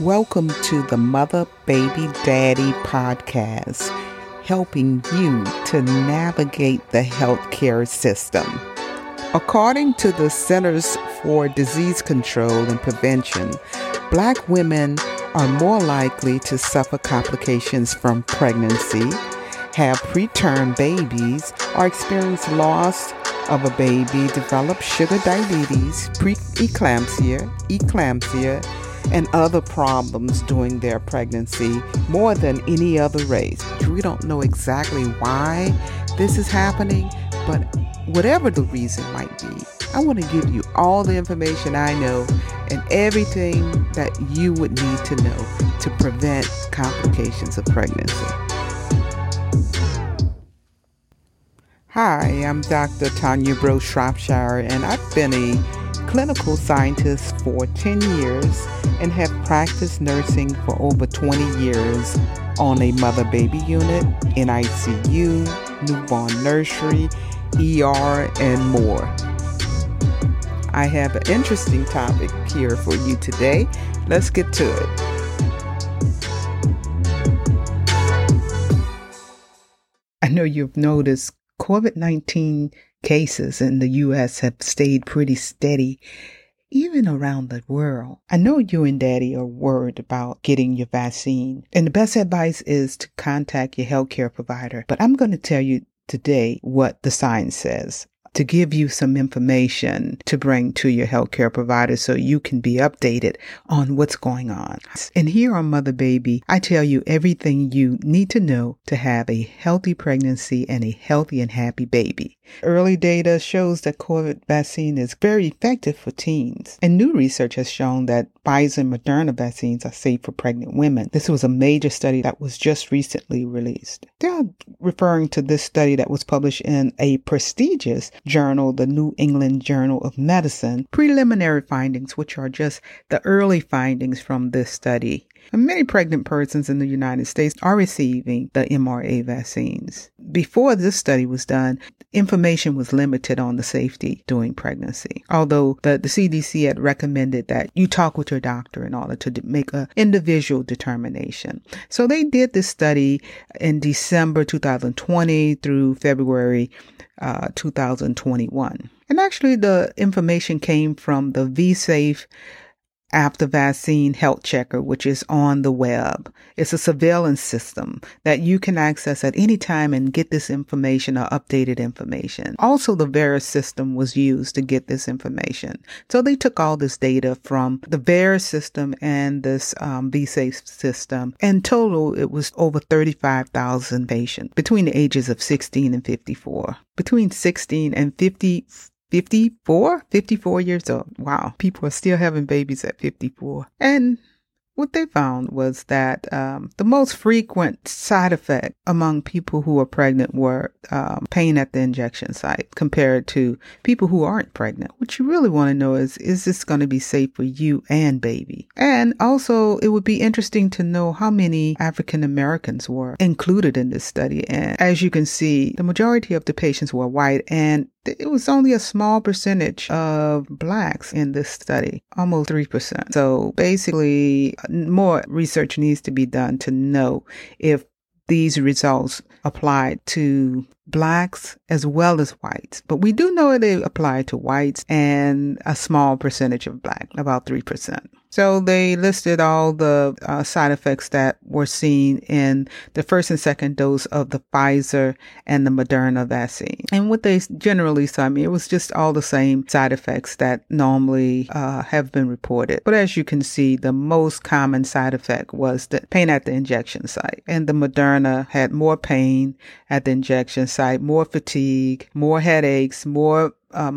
Welcome to the Mother Baby Daddy podcast, helping you to navigate the healthcare system. According to the Centers for Disease Control and Prevention, black women are more likely to suffer complications from pregnancy, have preterm babies, or experience loss of a baby, develop sugar diabetes, preeclampsia, eclampsia, and other problems during their pregnancy more than any other race. We don't know exactly why this is happening, but whatever the reason might be, I want to give you all the information I know and everything that you would need to know to prevent complications of pregnancy. Hi, I'm Dr. Tanya Bro Shropshire, and I've been a clinical scientist for 10 years and have practiced nursing for over 20 years on a mother baby unit, NICU, newborn nursery, ER, and more. I have an interesting topic here for you today. Let's get to it. I know you've noticed COVID 19 cases in the U.S. have stayed pretty steady, even around the world. I know you and daddy are worried about getting your vaccine, and the best advice is to contact your healthcare provider. But I'm going to tell you today what the science says to give you some information to bring to your healthcare provider so you can be updated on what's going on. And here on Mother Baby, I tell you everything you need to know to have a healthy pregnancy and a healthy and happy baby. Early data shows that COVID vaccine is very effective for teens. And new research has shown that Pfizer and Moderna vaccines are safe for pregnant women. This was a major study that was just recently released. They are referring to this study that was published in a prestigious journal, the New England Journal of Medicine, preliminary findings, which are just the early findings from this study. Many pregnant persons in the United States are receiving the mRNA vaccines. Before this study was done, information was limited on the safety during pregnancy. Although the, the CDC had recommended that you talk with your doctor in order to make an individual determination. So they did this study in December 2020 through February uh, 2021. And actually, the information came from the VSafe after vaccine health checker, which is on the web. It's a surveillance system that you can access at any time and get this information or updated information. Also, the VAERS system was used to get this information. So they took all this data from the VAERS system and this um, VSafe system. In total, it was over 35,000 patients between the ages of 16 and 54. Between 16 and 50 54, 54 years old. Wow. People are still having babies at 54. And what they found was that um, the most frequent side effect among people who are pregnant were um, pain at the injection site compared to people who aren't pregnant. What you really want to know is, is this going to be safe for you and baby? And also, it would be interesting to know how many African Americans were included in this study. And as you can see, the majority of the patients were white and it was only a small percentage of blacks in this study, almost 3%. So basically, more research needs to be done to know if these results apply to blacks as well as whites. But we do know they apply to whites and a small percentage of black, about 3%. So they listed all the uh, side effects that were seen in the first and second dose of the Pfizer and the Moderna vaccine. And what they generally saw, I mean, it was just all the same side effects that normally uh, have been reported. But as you can see, the most common side effect was the pain at the injection site. And the Moderna had more pain at the injection site, more fatigue, more headaches, more uh,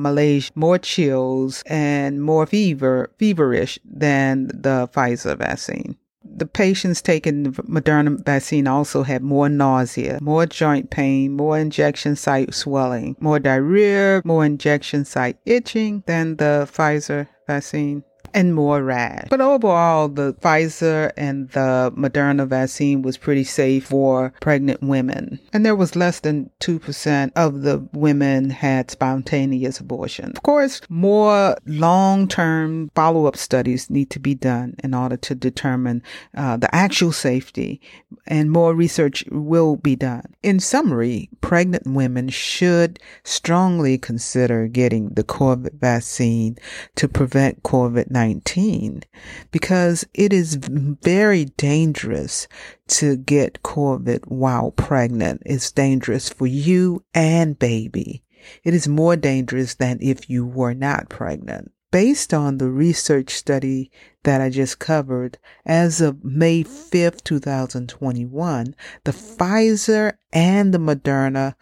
more chills, and more fever, feverish than the Pfizer vaccine. The patients taking the Moderna vaccine also had more nausea, more joint pain, more injection site swelling, more diarrhea, more injection site itching than the Pfizer vaccine. And more rash. But overall, the Pfizer and the Moderna vaccine was pretty safe for pregnant women. And there was less than 2% of the women had spontaneous abortion. Of course, more long-term follow-up studies need to be done in order to determine uh, the actual safety and more research will be done. In summary, pregnant women should strongly consider getting the COVID vaccine to prevent COVID-19 because it is very dangerous to get COVID while pregnant. It's dangerous for you and baby. It is more dangerous than if you were not pregnant based on the research study that I just covered, as of May 5th, 2021, the Pfizer and the Moderna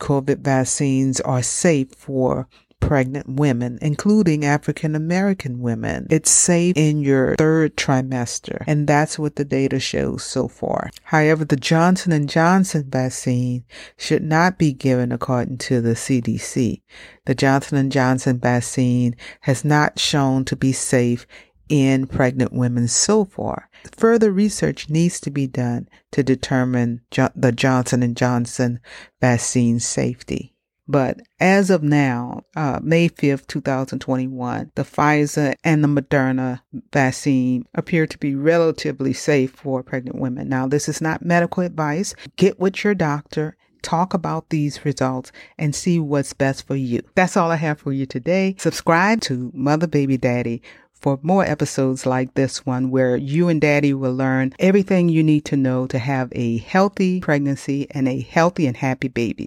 COVID vaccines are safe for pregnant women, including African American women. It's safe in your third trimester, and that's what the data shows so far. However, the Johnson & Johnson vaccine should not be given according to the CDC. The Johnson & Johnson vaccine has not shown to be safe in pregnant women so far. Further research needs to be done to determine jo- the Johnson & Johnson vaccine safety. But as of now, uh, May 5th, 2021, the Pfizer and the Moderna vaccine appear to be relatively safe for pregnant women. Now, this is not medical advice. Get with your doctor talk about these results and see what's best for you. That's all I have for you today. Subscribe to Mother Baby Daddy for more episodes like this one where you and daddy will learn everything you need to know to have a healthy pregnancy and a healthy and happy baby.